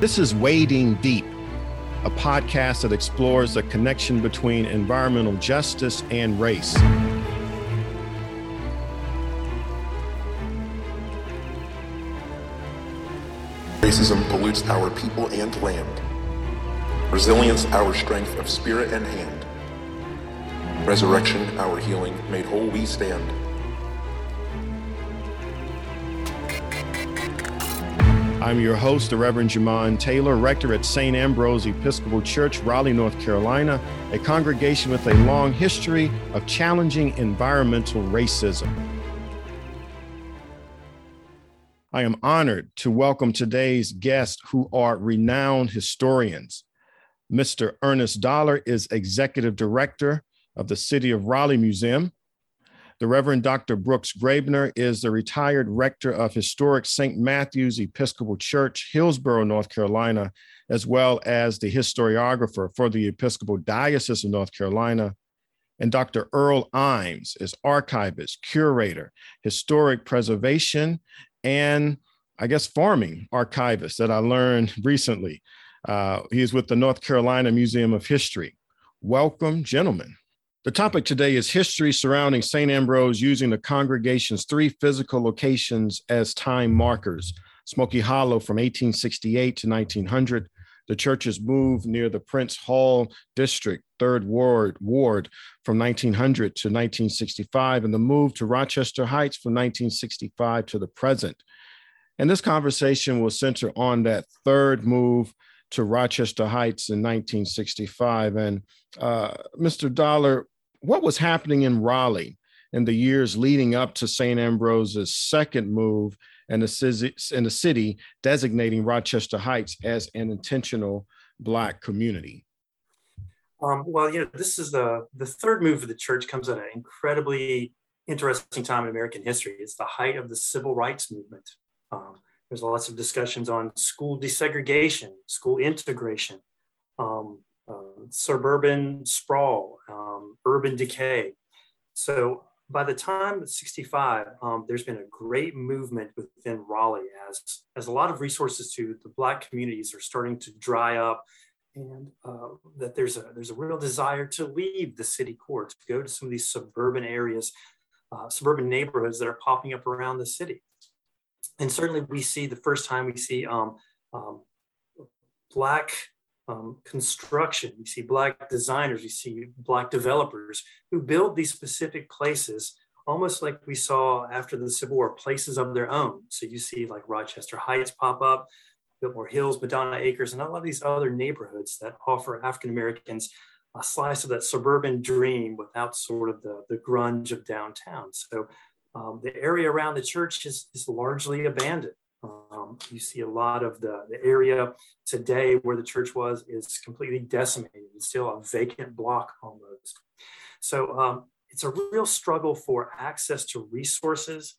This is Wading Deep, a podcast that explores the connection between environmental justice and race. Racism pollutes our people and land. Resilience, our strength of spirit and hand. Resurrection, our healing. Made whole, we stand. I'm your host, the Reverend Jemonde Taylor, rector at St. Ambrose Episcopal Church, Raleigh, North Carolina, a congregation with a long history of challenging environmental racism. I am honored to welcome today's guests who are renowned historians. Mr. Ernest Dollar is executive director of the City of Raleigh Museum. The Reverend Dr. Brooks Graebner is the retired rector of historic St. Matthew's Episcopal Church, Hillsborough, North Carolina, as well as the historiographer for the Episcopal Diocese of North Carolina. And Dr. Earl Ijames is archivist, curator, historic preservation, and I guess farming archivist that I learned recently. Uh, he is with the North Carolina Museum of History. Welcome, gentlemen. The topic today is history surrounding St. Ambrose using the congregation's three physical locations as time markers Smoky Hollow from 1868 to 1900. The church's move near the Prince Hall District, Third Ward, Ward from 1900 to 1965, and the move to Rochester Heights from 1965 to the present. And this conversation will center on that third move to Rochester Heights in 1965. And uh, Mr. Dollar, what was happening in Raleigh in the years leading up to St. Ambrose's second move and the, city, and the city designating Rochester Heights as an intentional Black community? Um, well, you know, this is the the third move of the church comes at an incredibly interesting time in American history. It's the height of the civil rights movement. Um, there's lots of discussions on school desegregation, school integration, um, uh, suburban sprawl, um, urban decay. So by the time of 65, um, there's been a great movement within Raleigh as, as a lot of resources to the Black communities are starting to dry up and uh, that there's a, there's a real desire to leave the city core, to go to some of these suburban areas, uh, suburban neighborhoods that are popping up around the city. And certainly we see the first time we see um, um, Black um, construction, we see Black designers, we see Black developers who build these specific places, almost like we saw after the Civil War, places of their own. So you see like Rochester Heights pop up, Biltmore Hills, Madonna Acres, and a lot of these other neighborhoods that offer African Americans a slice of that suburban dream without sort of the, the grunge of downtown. So um, the area around the church is, is largely abandoned. Um, you see a lot of the, the area today where the church was is completely decimated. It's still a vacant block almost. So um, it's a real struggle for access to resources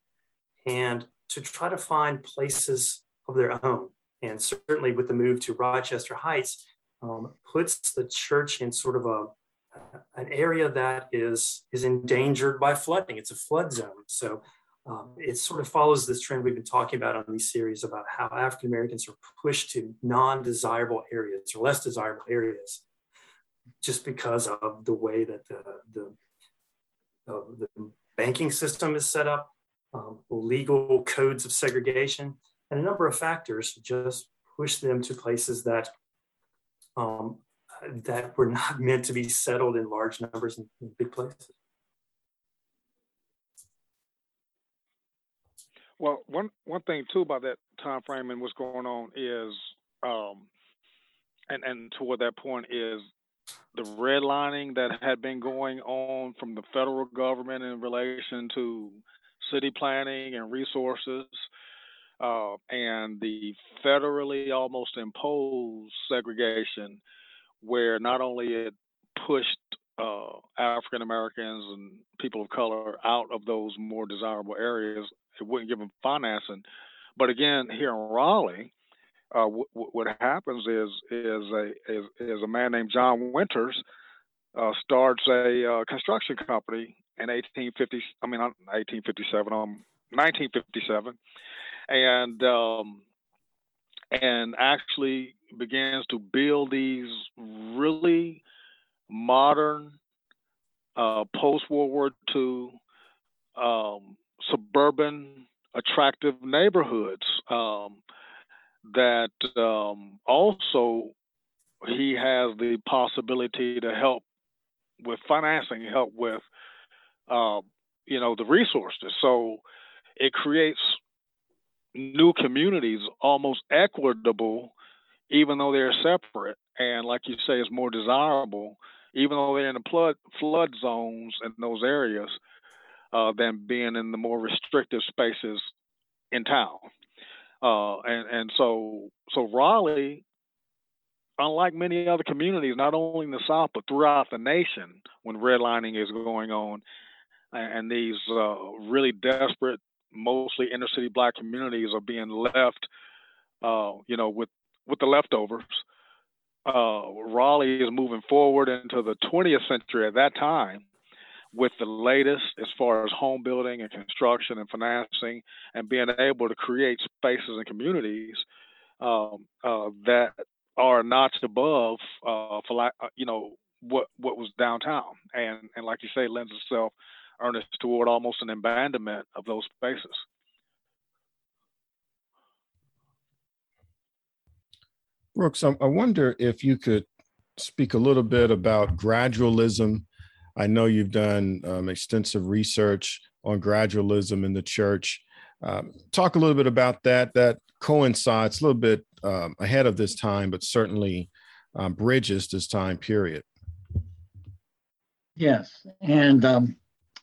and to try to find places of their own. And certainly with the move to Rochester Heights, um, puts the church in sort of a an area that is is endangered by flooding. It's a flood zone. So um, it sort of follows this trend we've been talking about on these series about how African Americans are pushed to non-desirable areas or less desirable areas just because of the way that the, the, the banking system is set up, um, legal codes of segregation, and a number of factors just push them to places that um, that were not meant to be settled in large numbers in, in big places. Well, one one thing too about that time frame and what's going on is, um, and and toward that point is the redlining that had been going on from the federal government in relation to city planning and resources, uh, and the federally almost imposed segregation where not only it pushed uh, African Americans and people of color out of those more desirable areas, it wouldn't give them financing. But again, here in Raleigh, uh, w- w- what happens is is a is, is, a man named John Winters uh, starts a uh, construction company in 1850. I mean, 1857. Um, 1957, and um, and actually begins to build these really modern uh, post World War II um, suburban attractive neighborhoods um, that um, also he has the possibility to help with financing, help with uh, you know the resources. So it creates new communities almost equitable, even though they're separate. And like you say, it's more desirable, even though they're in the flood flood zones in those areas, uh, than being in the more restrictive spaces in town. Uh, and and so so Raleigh, unlike many other communities, not only in the South but throughout the nation, when redlining is going on, and these uh, really desperate, mostly inner city black communities are being left, uh, you know, with with the leftovers. Uh, Raleigh is moving forward into the 20th century at that time with the latest as far as home building and construction and financing and being able to create spaces and communities um, uh, that are notched above uh, for you know what what was downtown and and like you say lends itself earnest toward almost an abandonment of those spaces. Brooks, I wonder if you could speak a little bit about gradualism. I know you've done um, extensive research on gradualism in the church. Um, talk a little bit about that. That coincides a little bit um, ahead of this time, but certainly um, bridges this time period. Yes, and um,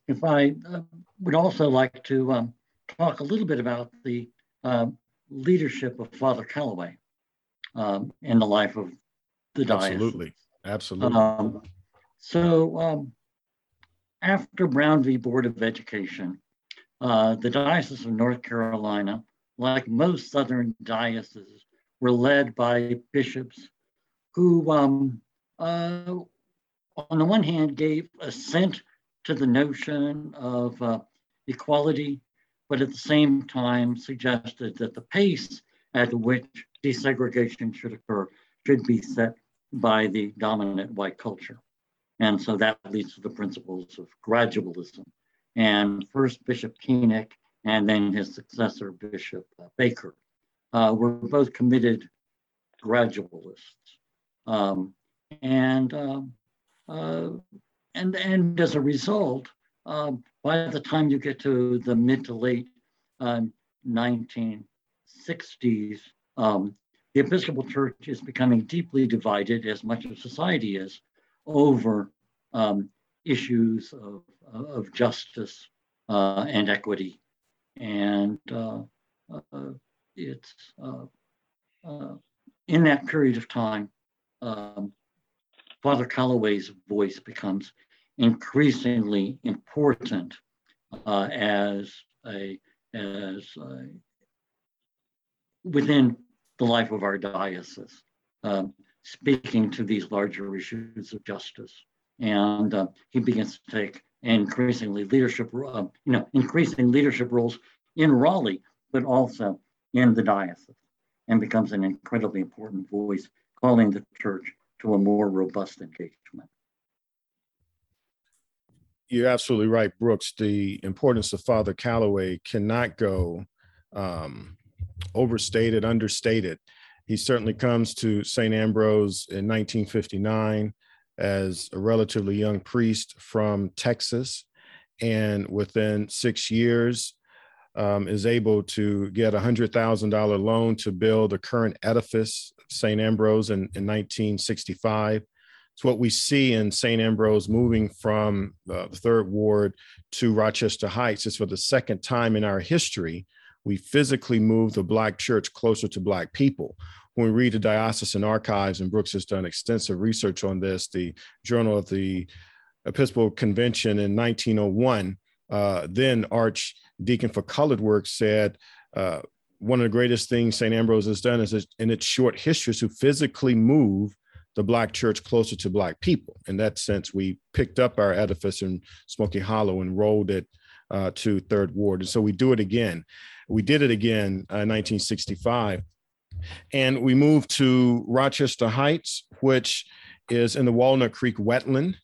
if I uh, would also like to um, talk a little bit about the uh, leadership of Father Calloway um, in the life of the diocese. Absolutely, absolutely. Um, so um, after Brown v. Board of Education, uh, the Diocese of North Carolina, like most Southern dioceses, were led by bishops who, um, uh, on the one hand, gave assent to the notion of uh, equality, but at the same time suggested that the pace at which desegregation should occur should be set by the dominant white culture. And so that leads to the principles of gradualism. And first Bishop Penick and then his successor, Bishop uh, Baker, uh, were both committed gradualists. Um, and, uh, uh, and, and as a result, uh, by the time you get to the mid to late um, nineteen. 60s, um, the Episcopal Church is becoming deeply divided, as much as society is, over um, issues of, of justice uh, and equity. And uh, uh, it's uh, uh, in that period of time, um, Father Calloway's voice becomes increasingly important uh, as a as a, within the life of our diocese, um, speaking to these larger issues of justice. And uh, he begins to take increasingly leadership, uh, you know, increasing leadership roles in Raleigh, but also in the diocese, and becomes an incredibly important voice, calling the church to a more robust engagement you're absolutely right, Brooks. The importance of Father Calloway cannot go um, overstated, understated. He certainly comes to St. Ambrose in 1959 as a relatively young priest from Texas, and within six years, um, is able to get a hundred thousand dollar loan to build the current edifice, St. Ambrose, in, in 1965. It's what we see in St. Ambrose moving from uh, the third ward to Rochester Heights. It's for the second time in our history we physically move the Black church closer to Black people. When we read the diocesan archives, and Brooks has done extensive research on this, the Journal of the Episcopal Convention in 1901, uh, then Archdeacon for Colored Work said, uh, one of the greatest things St. Ambrose has done is in its short history to physically move the Black church closer to Black people. In that sense, we picked up our edifice in Smoky Hollow and rolled it uh, to Third Ward. And so we do it again. We did it again uh, in 1965. And we moved to Rochester Heights, which is in the Walnut Creek wetland.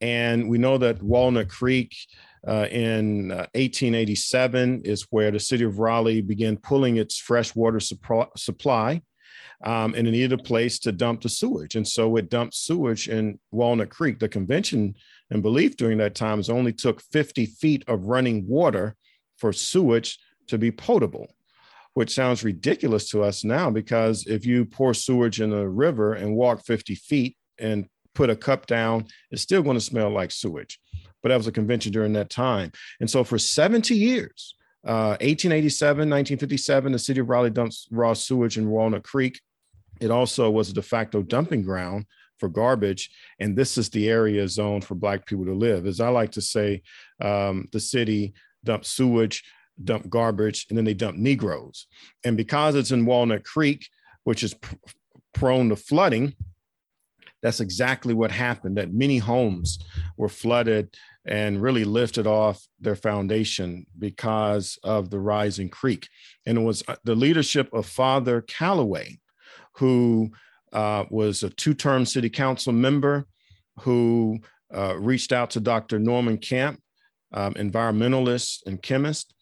And we know that Walnut Creek uh, in uh, 1887 is where the city of Raleigh began pulling its freshwater supply. Um, and it needed a place to dump the sewage. And so it dumped sewage in Walnut Creek. The convention and belief during that time is only took 50 feet of running water for sewage to be potable, which sounds ridiculous to us now because if you pour sewage in a river and walk 50 feet and put a cup down, it's still going to smell like sewage. But that was a convention during that time. And so for 70 years, uh, 1887, 1957, the city of Raleigh dumps raw sewage in Walnut Creek. It also was a de facto dumping ground for garbage. And this is the area zone for Black people to live. As I like to say, um, the city dumps sewage, dump garbage, and then they dump Negroes. And because it's in Walnut Creek, which is pr- prone to flooding, that's exactly what happened that many homes were flooded and really lifted off their foundation because of the rising creek and it was uh, the leadership of father calloway who uh, was a two-term city council member who uh, reached out to dr norman camp um, environmentalist and chemist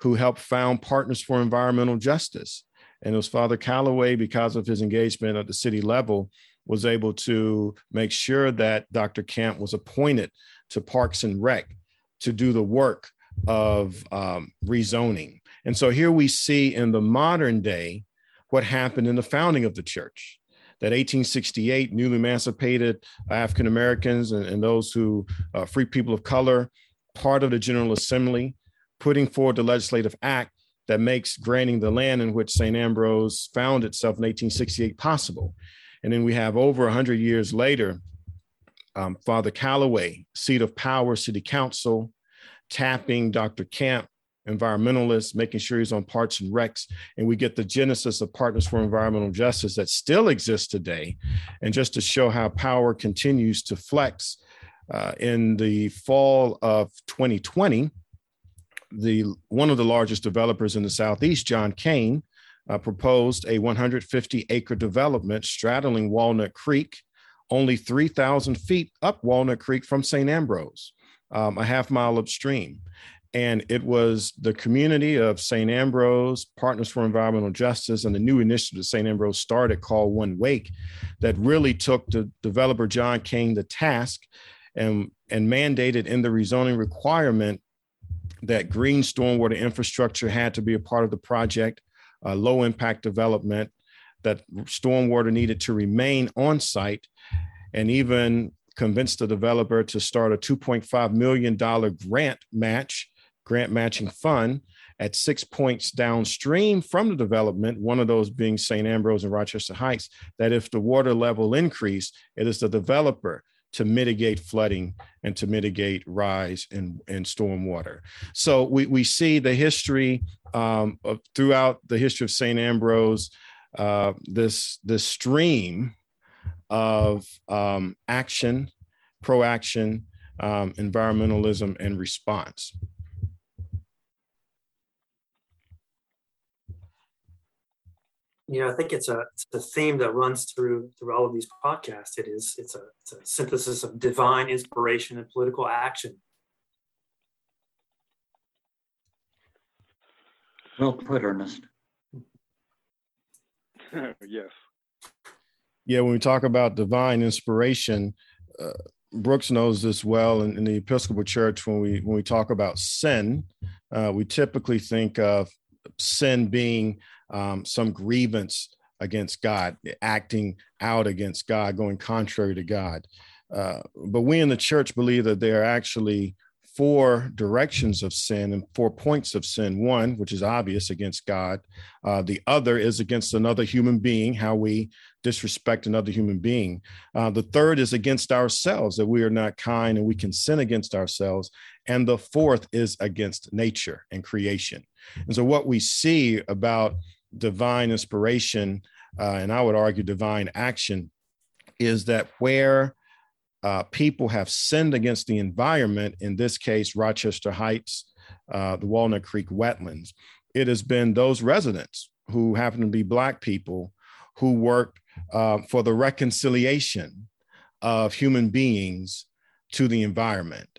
who helped found partners for environmental justice and it was father calloway because of his engagement at the city level was able to make sure that Dr. Camp was appointed to Parks and Rec to do the work of um, rezoning. And so here we see in the modern day what happened in the founding of the church. That 1868 newly emancipated African Americans and, and, those who uh, free people of color, part of the General Assembly, putting forward the legislative act that makes granting the land in which St. Ambrose found itself in 1868 possible. And then we have over 100 years later, um, Father Calloway, seat of power, city council, tapping Dr. Camp, environmentalist, making sure he's on parts and recs. And we get the genesis of Partners for Environmental Justice that still exists today. And just to show how power continues to flex, uh, in the fall of 2020, the one of the largest developers in the Southeast, John Kane, uh, proposed a 150 acre development straddling Walnut Creek, only 3,000 feet up Walnut Creek from St. Ambrose, um, a half mile upstream. And it was the community of St. Ambrose, Partners for Environmental Justice, and the new initiative that St. Ambrose started called One Wake that really took the developer John Kane to task and, and mandated in the rezoning requirement that green stormwater infrastructure had to be a part of the project uh, low impact development, that stormwater needed to remain on site, and even convinced the developer to start a $2.5 million grant match, grant matching fund at six points downstream from the development, one of those being St. Ambrose and Rochester Heights, that if the water level increased, it is the developer to mitigate flooding and to mitigate rise in, in storm water. So we, we see the history um, of, throughout the history of St. Ambrose, uh, this, this stream of um, action, proaction, um, environmentalism, and response. You know, I think it's a, it's a theme that runs through through all of these podcasts. It is it's a, it's a synthesis of divine inspiration and political action. Well put, Ernest. yes. Yeah, when we talk about divine inspiration, uh, Brooks knows this well. In, in, the Episcopal Church, when we when we talk about sin, uh, we typically think of sin being um, some grievance against God, acting out against God, going contrary to God. Uh, but we in the church believe that there are actually four directions of sin and four points of sin. One, which is obvious against God. Uh, the other is against another human being, how we disrespect another human being. Uh, the third is against ourselves, that we are not kind and we can sin against ourselves. And the fourth is against nature and creation. And so, what we see about divine inspiration, uh, and I would argue divine action, is that where uh, people have sinned against the environment, in this case, Rochester Heights, uh, the Walnut Creek wetlands, it has been those residents who happen to be Black people who worked uh, for the reconciliation of human beings to the environment.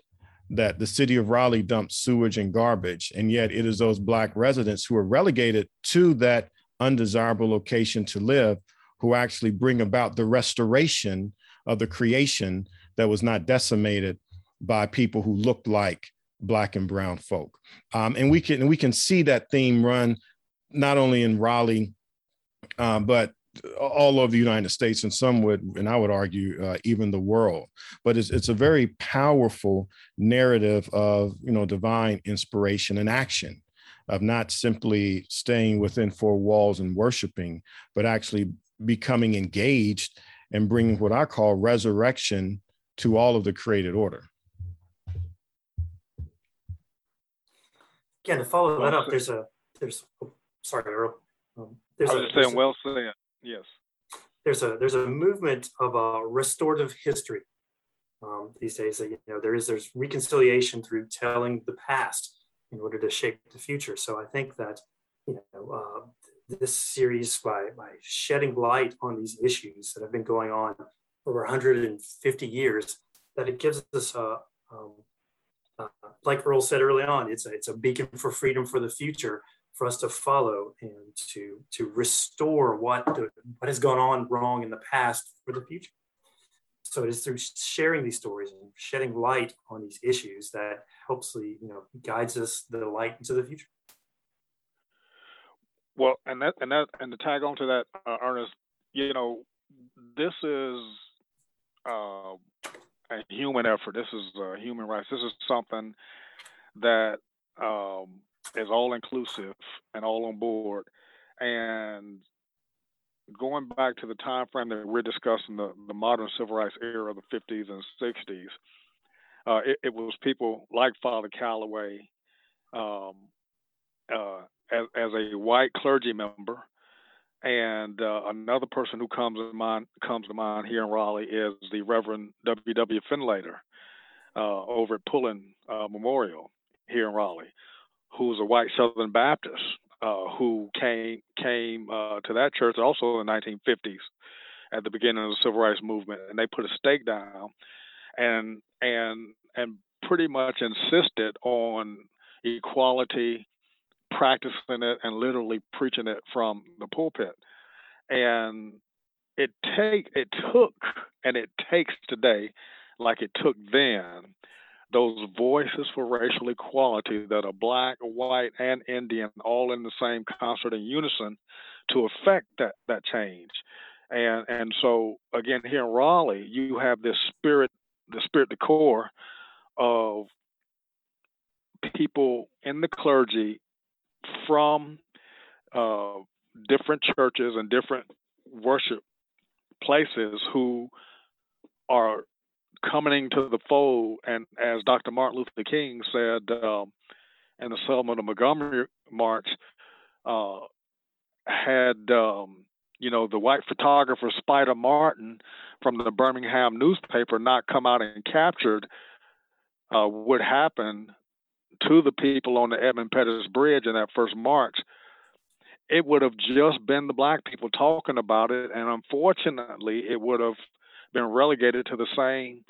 That the city of Raleigh dumps sewage and garbage, and yet it is those Black residents who are relegated to that undesirable location to live who actually bring about the restoration of the creation that was not decimated by people who looked like black and brown folk. Um, and we can and we can see that theme run not only in Raleigh, uh, but all over the United States, and some would, and I would argue, uh, even the world. But it's it's a very powerful narrative of you know divine inspiration and action, of not simply staying within four walls and worshiping, but actually becoming engaged and bringing what I call resurrection to all of the created order. Again, to follow that up, there's a there's oh, sorry, Earl. Um, there's I was a, just saying, well said. Yes. There's a there's a movement of a restorative history um, these days. That you know there is there's reconciliation through telling the past in order to shape the future. So I think that you know uh, this series by, by shedding light on these issues that have been going on over 150 years, that it gives us a, um, uh, like Earl said early on, it's a, it's a beacon for freedom for the future for us to follow and to, to restore what, what has gone on wrong in the past for the future. So it is through sharing these stories and shedding light on these issues that helps the, you know, guides us the light into the future. Well, and that and that and to tag on to that, uh, Ernest, you know, this is uh, a human effort. This is uh, human rights. This is something that um, is all inclusive and all on board. And going back to the time frame that we're discussing, the, the modern civil rights era of the 50s and 60s, uh, it, it, was people like Father Calloway, um, uh, as, as a white clergy member. And uh, another person who comes to mind comes to mind here in Raleigh is the Reverend W. W. Finlator uh, over at Pullen uh, Memorial here in Raleigh, who's a white Southern Baptist uh, who came came uh, to that church also in the 1950s at the beginning of the civil rights movement, and they put a stake down and and and pretty much insisted on equality practicing it and literally preaching it from the pulpit. And it take it took and it takes today, like it took then, those voices for racial equality that are black, white, and Indian all in the same concert in unison to affect that that change. And and so again here in Raleigh, you have this spirit, the spirit, the core of people in the clergy from uh, different churches and different worship places who are coming to the fold. And as Dr. Martin Luther King said um, in the Selma to Montgomery March, uh, had um, you know the white photographer Spider Martin from the Birmingham newspaper not come out and captured uh, what happened to the people on the Edmund Pettus Bridge in that first march, it would have just been the black people talking about it, and unfortunately, it would have been relegated to the same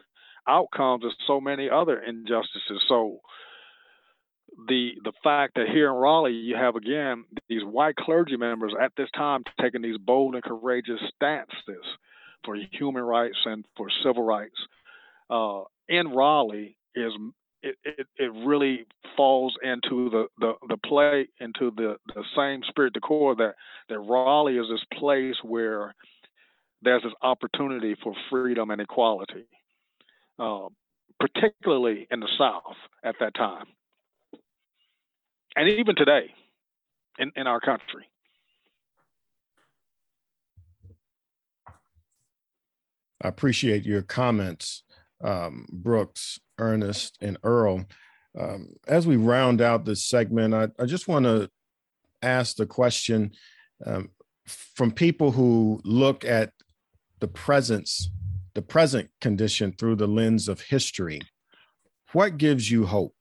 outcomes as so many other injustices. So the the fact that here in Raleigh you have again these white clergy members at this time taking these bold and courageous stances for human rights and for civil rights uh, in Raleigh is it, it, it really falls into the, the, the play into the, the same spirit decor that that Raleigh is this place where there's this opportunity for freedom and equality, uh, particularly in the South at that time, and even today in, in our country. I appreciate your comments, um, Brooks. Ernest, and Earl. Um, as we round out this segment, I, I just want to ask the question um, from people who look at the presence, the present condition through the lens of history. What gives you hope?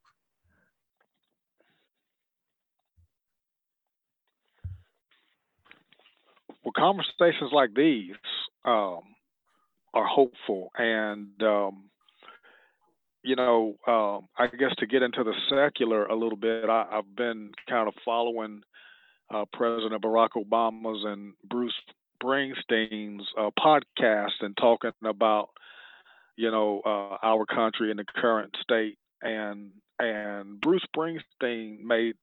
Well, conversations like these um, are hopeful, and um, you know, um, I guess to get into the secular a little bit, I, have been kind of following uh, President Barack Obama's and Bruce Springsteen's uh, podcast and talking about, you know, uh, our country and the current state. And and Bruce Springsteen made,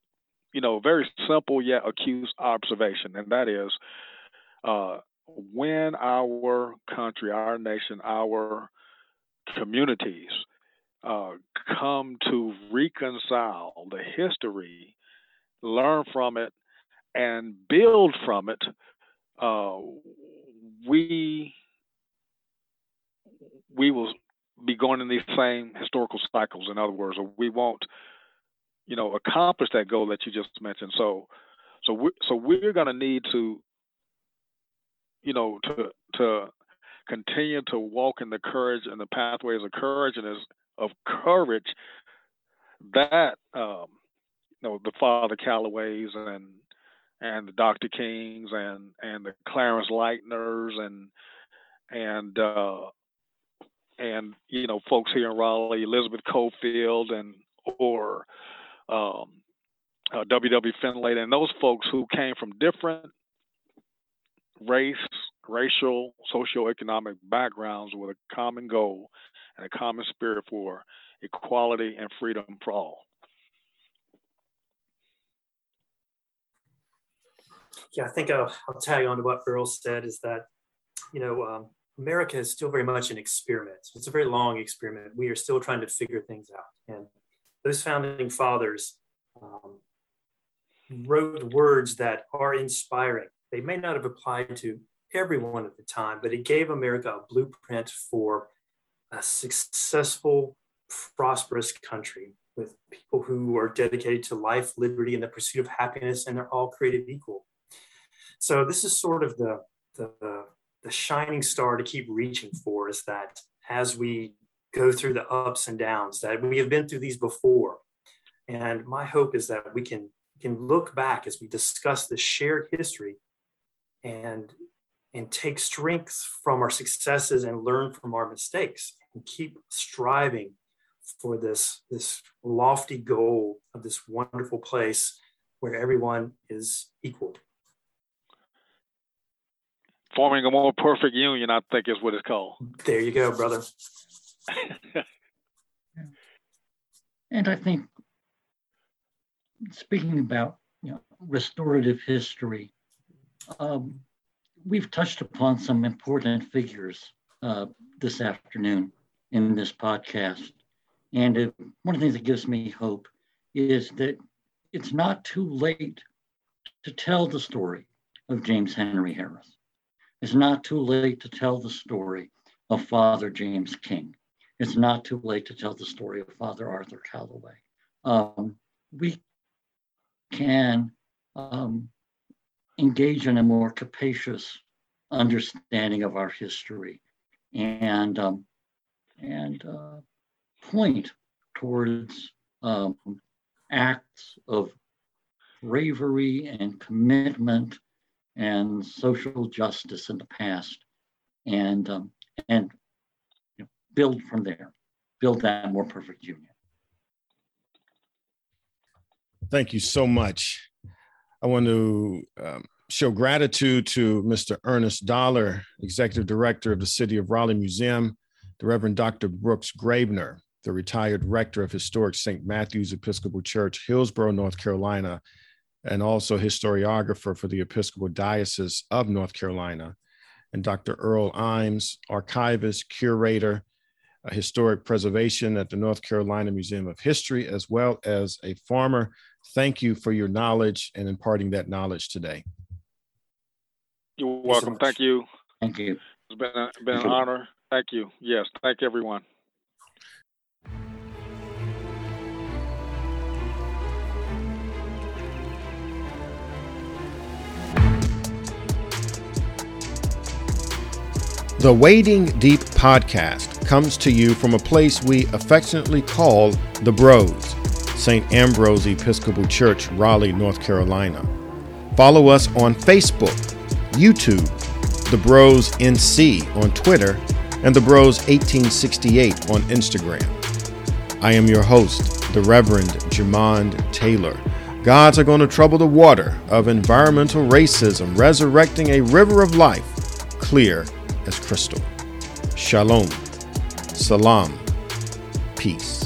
you know, very simple yet acute observation, and that is, uh, when our country, our nation, our communities uh, come to reconcile the history, learn from it, and build from it, uh, we we will be going in these same historical cycles. In other words, we won't, you know, accomplish that goal that you just mentioned. So, so we so we're going to need to, you know, to to continue to walk in the courage and the pathways of courage and as of courage that um, you know the Father Callaways and and the Dr. Kings and and the Clarence Lightners and and uh, and you know folks here in Raleigh, Elizabeth Cofield and or um, uh, W.W. Finlay and those folks who came from different race, racial, socioeconomic backgrounds with a common goal and a common spirit for equality and freedom for all. Yeah, I think I'll, I'll tag on to what Earl said is that, you know, um, America is still very much an experiment. It's a very long experiment. We are still trying to figure things out. And those founding fathers um, wrote words that are inspiring. They may not have applied to everyone at the time, but it gave America a blueprint for a successful, prosperous country with people who are dedicated to life, liberty, and the pursuit of happiness, and they're all created equal. So this is sort of the, the, the shining star to keep reaching for is that as we go through the ups and downs, that we have been through these before. And my hope is that we can, can look back as we discuss this shared history and and take strength from our successes and learn from our mistakes and keep striving for this, this lofty goal of this wonderful place where everyone is equal. Forming a more perfect union, I think, is what it's called. There you go, brother. and I think, speaking about you know, restorative history, um, we've touched upon some important figures uh, this afternoon in this podcast. And uh, one of the things that gives me hope is that it's not too late to tell the story of James Henry Harris. It's not too late to tell the story of Father James King. It's not too late to tell the story of Father Arthur Callaway. Um, we can um, engage in a more capacious understanding of our history and um, and uh, point towards um, acts of bravery and commitment and social justice in the past, and um, and you know, build from there, build that more perfect union. Thank you so much. I want to um, show gratitude to Mr. Ernest Dollar, Executive Director of the City of Raleigh Museum, the Reverend Dr. Brooks Graebner, the retired rector of historic St. Matthew's Episcopal Church, Hillsborough, North Carolina, and also historiographer for the Episcopal Diocese of North Carolina, and Dr. Earl Ijames, archivist, curator, historic preservation at the North Carolina Museum of History, as well as a farmer. Thank you for your knowledge and imparting that knowledge today. You're welcome. Thank you. Thank you. It's been, a, been an honor. Thank you. Yes, thank everyone. The Wading Deep podcast comes to you from a place we affectionately call the Bros, St. Ambrose Episcopal Church, Raleigh, North Carolina. Follow us on Facebook YouTube, The Bros NC on Twitter, and The Bros 1868 on Instagram. I am your host, the Reverend Jemonde Taylor. Gods are going to trouble the water of environmental racism, resurrecting a river of life clear as crystal. Shalom. Salam. Peace.